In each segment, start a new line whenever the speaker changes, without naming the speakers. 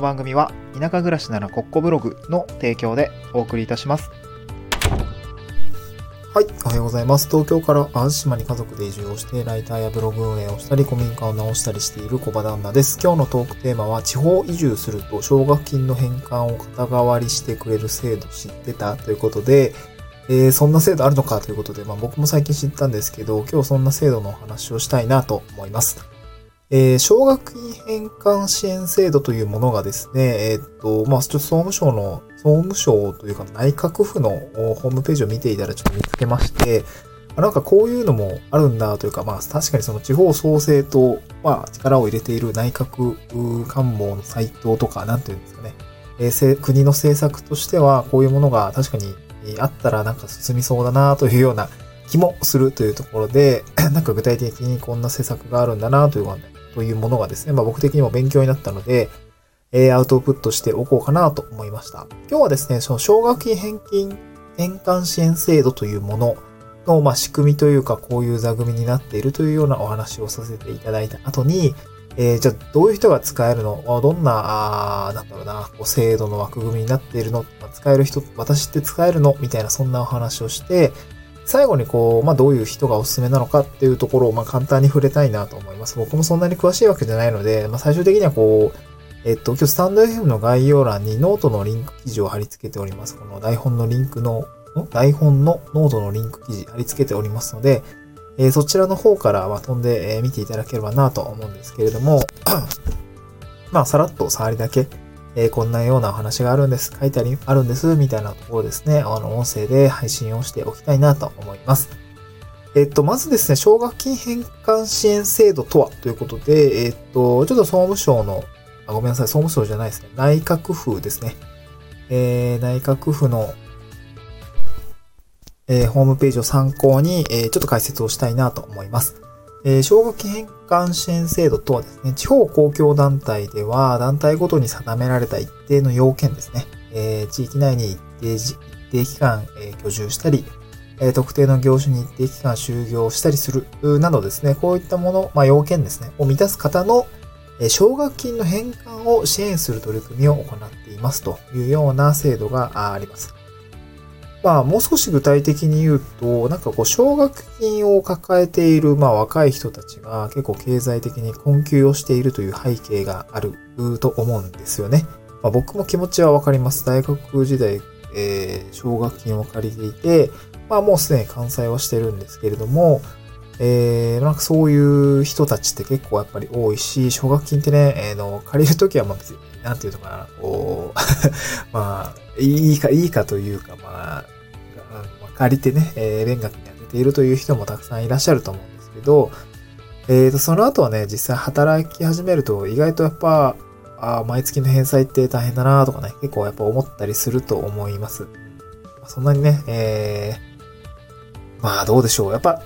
の番組は田舎暮らしならコッコブログの提供でお送りいたします。はい、おはようございます。東京から淡島に家族で移住をして、ライターやブログ運営をしたり、古民家を直したりしている小場旦那です。今日のトークテーマは、地方移住すると奨学金の返還を肩代わりしてくれる制度知ってたということで、えー、そんな制度あるのかということで、まあ僕も最近知ったんですけど、今日そんな制度のお話をしたいなと思います。えー、奨学金返還支援制度というものがですね、えー、っと、まあ、ちょっと総務省の、総務省というか内閣府のホームページを見ていたらちょっと見つけまして、なんかこういうのもあるんだというか、まあ確かにその地方創生と、まあ力を入れている内閣官房のサイトとか、なんていうんですかね、えー、国の政策としてはこういうものが確かにあったらなんか進みそうだなというような気もするというところで、なんか具体的にこんな施策があるんだなというというものがですね、まあ僕的にも勉強になったので、えー、アウトプットしておこうかなと思いました。今日はですね、その奨学金返金、返還支援制度というものの、まあ仕組みというか、こういう座組になっているというようなお話をさせていただいた後に、えー、じゃあどういう人が使えるの？どんな、あなんだろうな、こう制度の枠組みになっているの、使える人、私って使えるの？みたいなそんなお話をして、最後にこう、まあ、どういう人がおすすめなのかっていうところを、まあ、簡単に触れたいなと思います。僕もそんなに詳しいわけじゃないので、まあ、最終的にはこう、えっと、今日スタンド FM の概要欄にノートのリンク記事を貼り付けております。この台本のリンクの、台本のノートのリンク記事貼り付けておりますので、えー、そちらの方から、まあ、飛んで、えー、見ていただければなと思うんですけれども、まあ、さらっと触りだけ、えー、こんなようなお話があるんです。書いてあり、あるんです。みたいなところですね。あの、音声で配信をしておきたいなと思います。えっと、まずですね、奨学金返還支援制度とはということで、えっと、ちょっと総務省の、あ、ごめんなさい、総務省じゃないですね。内閣府ですね。えー、内閣府の、えー、ホームページを参考に、えー、ちょっと解説をしたいなと思います。えー、奨学金返還支援制度とはですね、地方公共団体では団体ごとに定められた一定の要件ですね。えー、地域内に一定一定期間、えー、居住したり、えー、特定の業種に一定期間就業したりするなどですね、こういったもの、まあ、要件ですね、を満たす方の、えー、奨学金の返還を支援する取り組みを行っていますというような制度があります。まあ、もう少し具体的に言うと、なんかこう、奨学金を抱えている、まあ、若い人たちが結構経済的に困窮をしているという背景があると思うんですよね。まあ、僕も気持ちはわかります。大学時代、えー、奨学金を借りていて、まあ、もうすでに完済はしてるんですけれども、えー、なんかそういう人たちって結構やっぱり多いし、奨学金ってね、えー、の借りるときはまあ、なんていうのかな、こう、まあ、いいか、いいかというか、まあ、借りてね、えー、勉学に当てているという人もたくさんいらっしゃると思うんですけど、えーと、その後はね、実際働き始めると意外とやっぱ、あ毎月の返済って大変だなとかね、結構やっぱ思ったりすると思います。そんなにね、えー、まあどうでしょう。やっぱ、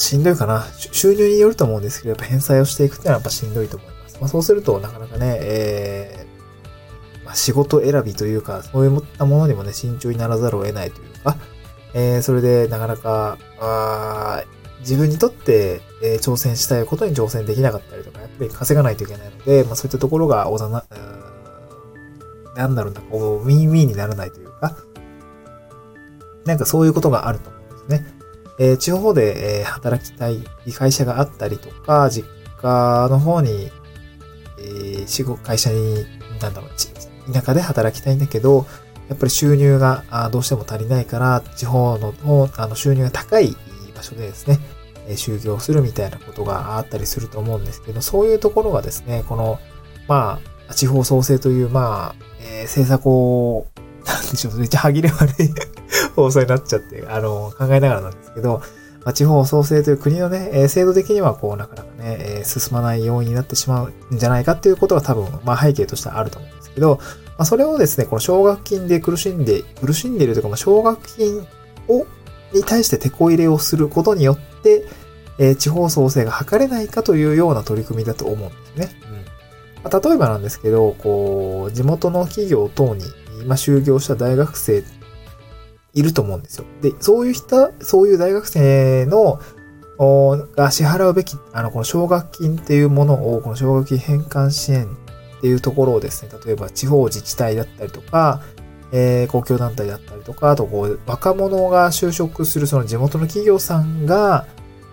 しんどいかな。収入によると思うんですけど、やっぱ返済をしていくってのはやっぱしんどいと思います。まあそうするとなかなかね、えー、まあ、仕事選びというか、そういったものにもね、慎重にならざるを得ないというか、えー、それでなかなか、あ自分にとって、えー、挑戦したいことに挑戦できなかったりとか、やっぱり稼がないといけないので、まあそういったところが、おざな、なんだろうな、こう、ウィンウィンにならないというか、なんかそういうことがあると思うんですね。えー、地方で、え、働きたい会社があったりとか、実家の方に、えー、仕事、会社に、なんだろう、田舎で働きたいんだけど、やっぱり収入がどうしても足りないから、地方のあの収入が高い場所でですね、就業するみたいなことがあったりすると思うんですけど、そういうところがですね、この、まあ、地方創生という、まあ、えー、政策を、なんでしょう、めっちゃ歯切れ悪い放送になっちゃって、あの、考えながらなんですけど、まあ、地方創生という国のね、えー、制度的にはこう、なかなかね、えー、進まない要因になってしまうんじゃないかっていうことが多分、まあ背景としてはあると思うんですけど、まあ、それをですね、この奨学金で苦しんで、苦しんでいるというか、ま、奨学金を、に対して手こ入れをすることによって、えー、地方創生が図れないかというような取り組みだと思うんですね。うんまあ、例えばなんですけど、こう、地元の企業等に、今就業した大学生いると思うんですよ。で、そういう人、そういう大学生の、が支払うべき、あの、この奨学金っていうものを、この奨学金返還支援っていうところをですね、例えば地方自治体だったりとか、えー、公共団体だったりとか、あとこう、若者が就職するその地元の企業さんが、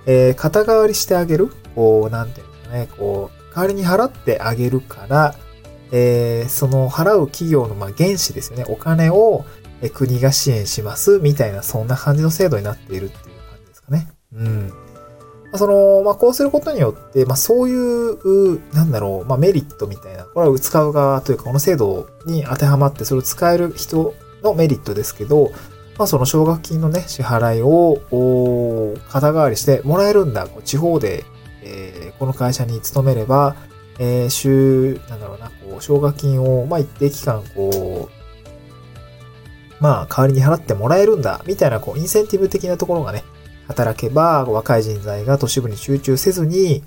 えー、肩代わりしてあげるこう、なんていうんですかね、こう、代わりに払ってあげるから、えー、その払う企業のまあ原資ですよね、お金を国が支援しますみたいな、そんな感じの制度になっているっていう感じですかね。うん。その、まあ、こうすることによって、まあ、そういう、なんだろう、まあ、メリットみたいな、これは使う側というか、この制度に当てはまって、それを使える人のメリットですけど、まあ、その奨学金のね、支払いを、お肩代わりしてもらえるんだ。地方で、えー、この会社に勤めれば、えー、週、なんだろうな、こう、奨学金を、まあ、一定期間、こう、まあ、代わりに払ってもらえるんだ、みたいな、こう、インセンティブ的なところがね、働けば、若い人材が都市部に集中せずに、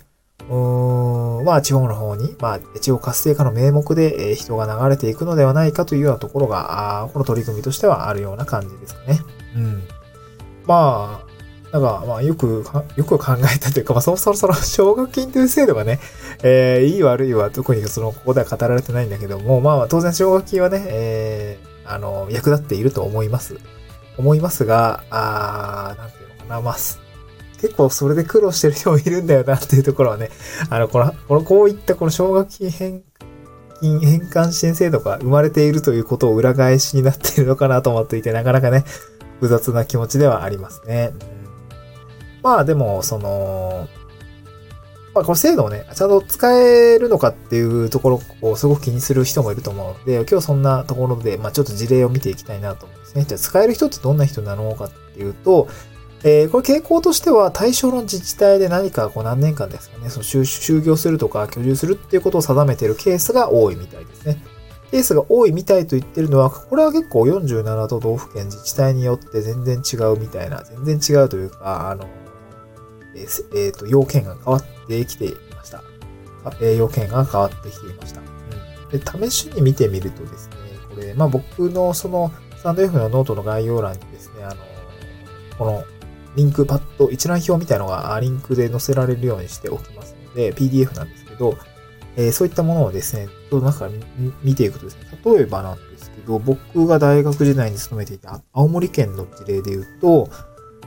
うーん、まあ、地方の方に、まあ、地方活性化の名目で、え、人が流れていくのではないかというようなところが、この取り組みとしてはあるような感じですかね。うん。まあ、なんか、まあ、よく、よく考えたというか、まあ、そもそもその、奨学金という制度がね、えー、いい悪いは特にその、ここでは語られてないんだけども、まあ、当然奨学金はね、えー、あの、役立っていると思います。思いますが、あー、なんていうのかな、まあ、結構それで苦労してる人もいるんだよなっていうところはね、あの、この、この、こういったこの奨学金返金返還支援制度が生まれているということを裏返しになっているのかなと思っていて、なかなかね、複雑な気持ちではありますね。まあでも、その、まこの制度をね、ちゃんと使えるのかっていうところをすごく気にする人もいると思うので、今日そんなところで、まあちょっと事例を見ていきたいなと思うんですね。じゃあ使える人ってどんな人なのかっていうと、えー、これ傾向としては対象の自治体で何かこう何年間ですかね、その就業するとか居住するっていうことを定めているケースが多いみたいですね。ケースが多いみたいと言ってるのは、これは結構47都道府県自治体によって全然違うみたいな、全然違うというか、あの、えー、えー、と、要件が変わってきていました。えー、要件が変わってきていました。うん。で、試しに見てみるとですね、これ、まあ僕のその、スタンド F のノートの概要欄にですね、あの、この、リンクパッド、一覧表みたいなのがリンクで載せられるようにしておきますので、PDF なんですけど、えー、そういったものをですね、なんか見ていくとですね、例えばなんですけど、僕が大学時代に勤めていた青森県の事例で言うと、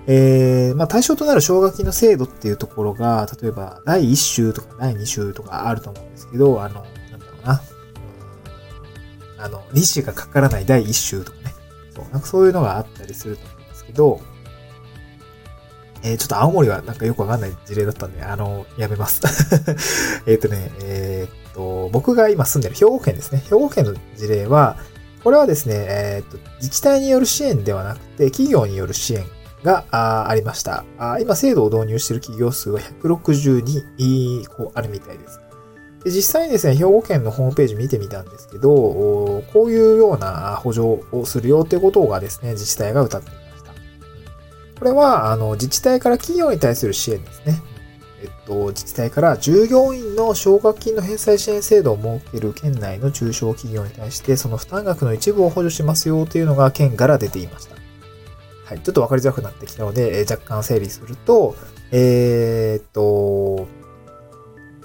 えー、まあ対象となる奨学金の制度っていうところが、例えば第1週とか第2週とかあると思うんですけど、あの、なんだろうな。あの、利子がかからない第1週とかね。そう、なんかそういうのがあったりすると思うんですけど、えー、ちょっと青森はなんかよくわかんない事例だったんで、あの、やめます。えっとね、えー、っと、僕が今住んでる兵庫県ですね。兵庫県の事例は、これはですね、えー、っと、自治体による支援ではなくて、企業による支援がありましたあ。今、制度を導入している企業数は162こうあるみたいです。で実際にですね、兵庫県のホームページ見てみたんですけど、こういうような補助をするよってことがですね、自治体が歌っていました。これは、あの、自治体から企業に対する支援ですね。えっと、自治体から従業員の奨学金の返済支援制度を設ける県内の中小企業に対して、その負担額の一部を補助しますよというのが県から出ていました。ちょっとわかりづらくなってきたので、えー、若干整理すると、えー、っと、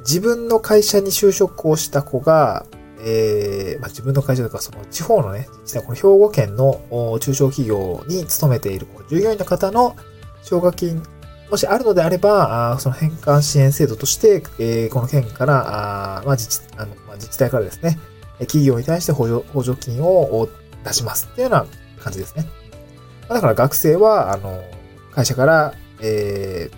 自分の会社に就職をした子が、えー、まあ、自分の会社とか、その地方のね、実はこの兵庫県の中小企業に勤めている従業員の方の奨学金、もしあるのであれば、あその返還支援制度として、えー、この県から、あまあ、自治あのまあ、自治体からですね、企業に対して補助補助金を出しますっていうような感じですね。だから学生は、あの、会社から、え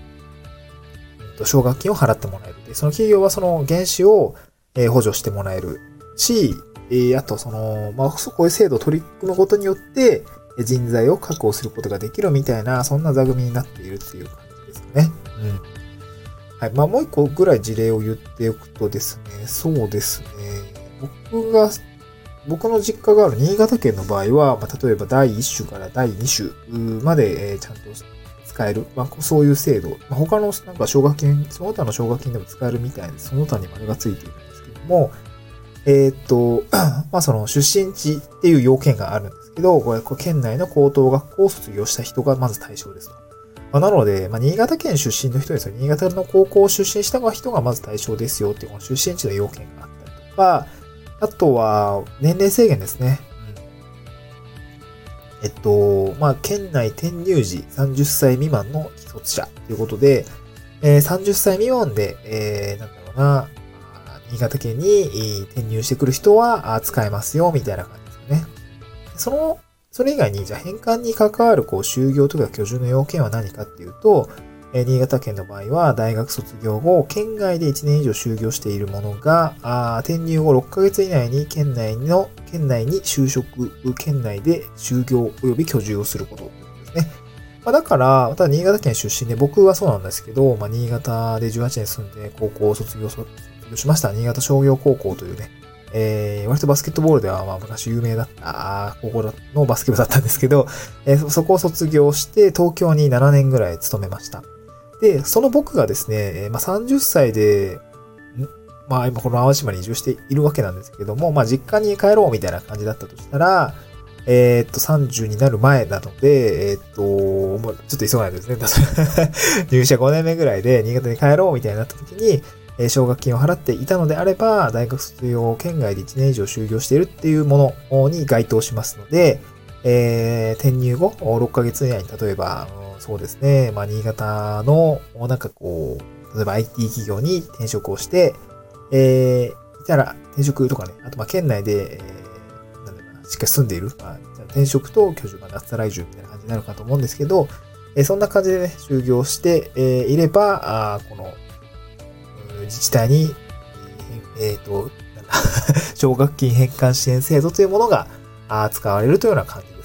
ー、奨学金を払ってもらえる。で、その企業はその原資を、え、補助してもらえるし、えー、あとその、まあ、こういう制度を取り組むことによって、人材を確保することができるみたいな、そんな座組になっているっていう感じですね。うん。はい。まあ、もう一個ぐらい事例を言っておくとですね、そうですね。僕が僕の実家がある新潟県の場合は、まあ、例えば第1種から第2種まで、えー、ちゃんと使える、まあ、そういう制度、まあ、他のなんか奨学金、その他の奨学金でも使えるみたいで、その他に丸がついているんですけども、えー、っと、まあその出身地っていう要件があるんですけど、これ、県内の高等学校を卒業した人がまず対象ですと。まあ、なので、まあ、新潟県出身の人ですよ。新潟の高校を出身した人がまず対象ですよっていう、この出身地の要件があったりとか、あとは、年齢制限ですね。うん、えっと、まあ、県内転入時30歳未満の既卒者ということで、えー、30歳未満で、えー、なんだろうな、新潟県に転入してくる人は使えますよ、みたいな感じですよね。その、それ以外に、じゃあ返還に関わる、こう、就業とか居住の要件は何かっていうと、え新潟県の場合は、大学卒業後、県外で1年以上就業している者が、あ転入後6ヶ月以内に県内の、県内に就職、県内で就業及び居住をすることですね。まあ、だから、また新潟県出身で、僕はそうなんですけど、まあ、新潟で18年住んで高校を卒業、卒業しました。新潟商業高校というね、えー、割とバスケットボールではまあ昔有名だった高校のバスケ部だったんですけど、えー、そこを卒業して東京に7年ぐらい勤めました。で、その僕がですね、まあ、30歳で、まあ今この淡島に移住しているわけなんですけども、まあ実家に帰ろうみたいな感じだったとしたら、えー、っと、30になる前なので、えー、っと、もうちょっと急がないですね。入社5年目ぐらいで新潟に帰ろうみたいになった時に、え奨学金を払っていたのであれば、大学卒業県外で1年以上就業しているっていうものに該当しますので、えー、転入後6ヶ月以内に例えば、そうですね。まあ、新潟の、なんかこう、例えば IT 企業に転職をして、えー、いたら転職とかね、あとまあ県内で、えー、なんだろうな、しっかり住んでいる、まあ、転職と居住、まあ、脱サラ移住みたいな感じになるかと思うんですけど、えー、そんな感じでね、就業して、えー、いれば、あこの、自治体に、えっ、ー、と、奨学金返還支援制度というものが使われるというような感じです。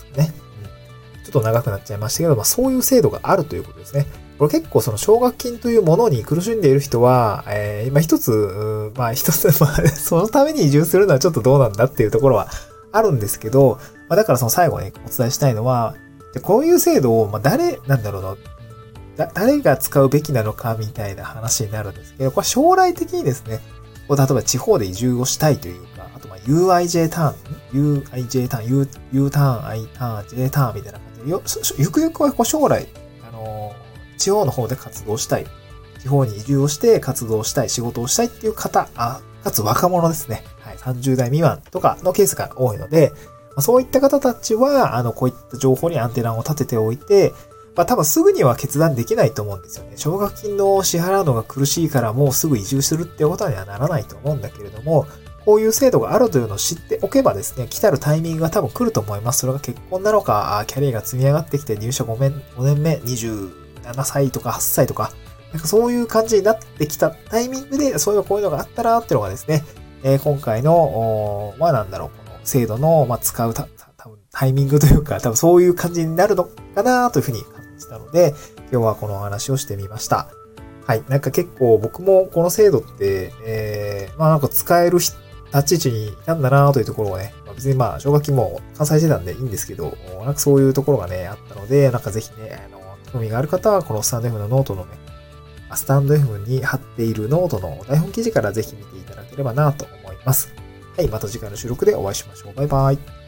と長くなっちゃいましたけど、まあ、そういう制度があるということですね。これ結構その奨学金というものに苦しんでいる人は、えー、まあ一つ、まあ一つ、まあそのために移住するのはちょっとどうなんだっていうところはあるんですけど、まあだからその最後にお伝えしたいのは、こういう制度を、まあ誰、なんだろうな、誰が使うべきなのかみたいな話になるんですけど、これ将来的にですね、例えば地方で移住をしたいというか、あとまあ UIJ ターン、UIJ ターン、U, U ターン、I ターン、J ターンみたいな感じ、よゆくゆくはこう将来、あの、地方の方で活動したい、地方に移住をして活動したい、仕事をしたいっていう方、あかつ若者ですね。はい、30代未満とかのケースが多いので、そういった方たちは、あの、こういった情報にアンテナを立てておいて、まあ多分すぐには決断できないと思うんですよね。奨学金の支払うのが苦しいからもうすぐ移住するってことにはならないと思うんだけれども、こういう制度があるというのを知っておけばですね、来たるタイミングが多分来ると思います。それが結婚なのか、キャリアが積み上がってきて入社5年 ,5 年目、27歳とか8歳とか、なんかそういう感じになってきたタイミングで、そういうこういうのがあったらっていうのがですね、えー、今回の、まあなんだろう、この制度の、まあ、使うた多分タイミングというか、多分そういう感じになるのかなというふうにしたので、今日はこの話をしてみました。はい。なんか結構僕もこの制度って、えー、まあなんか使える人立ち位置にいたんだなというところをね、まあ、別にまあ、奨学金も完済してたんでいいんですけど、なんかそういうところがね、あったので、なんかぜひね、あの、興味がある方は、このスタンド F のノートのね、スタンド F に貼っているノートの台本記事からぜひ見ていただければなと思います。はい。また次回の収録でお会いしましょう。バイバイ。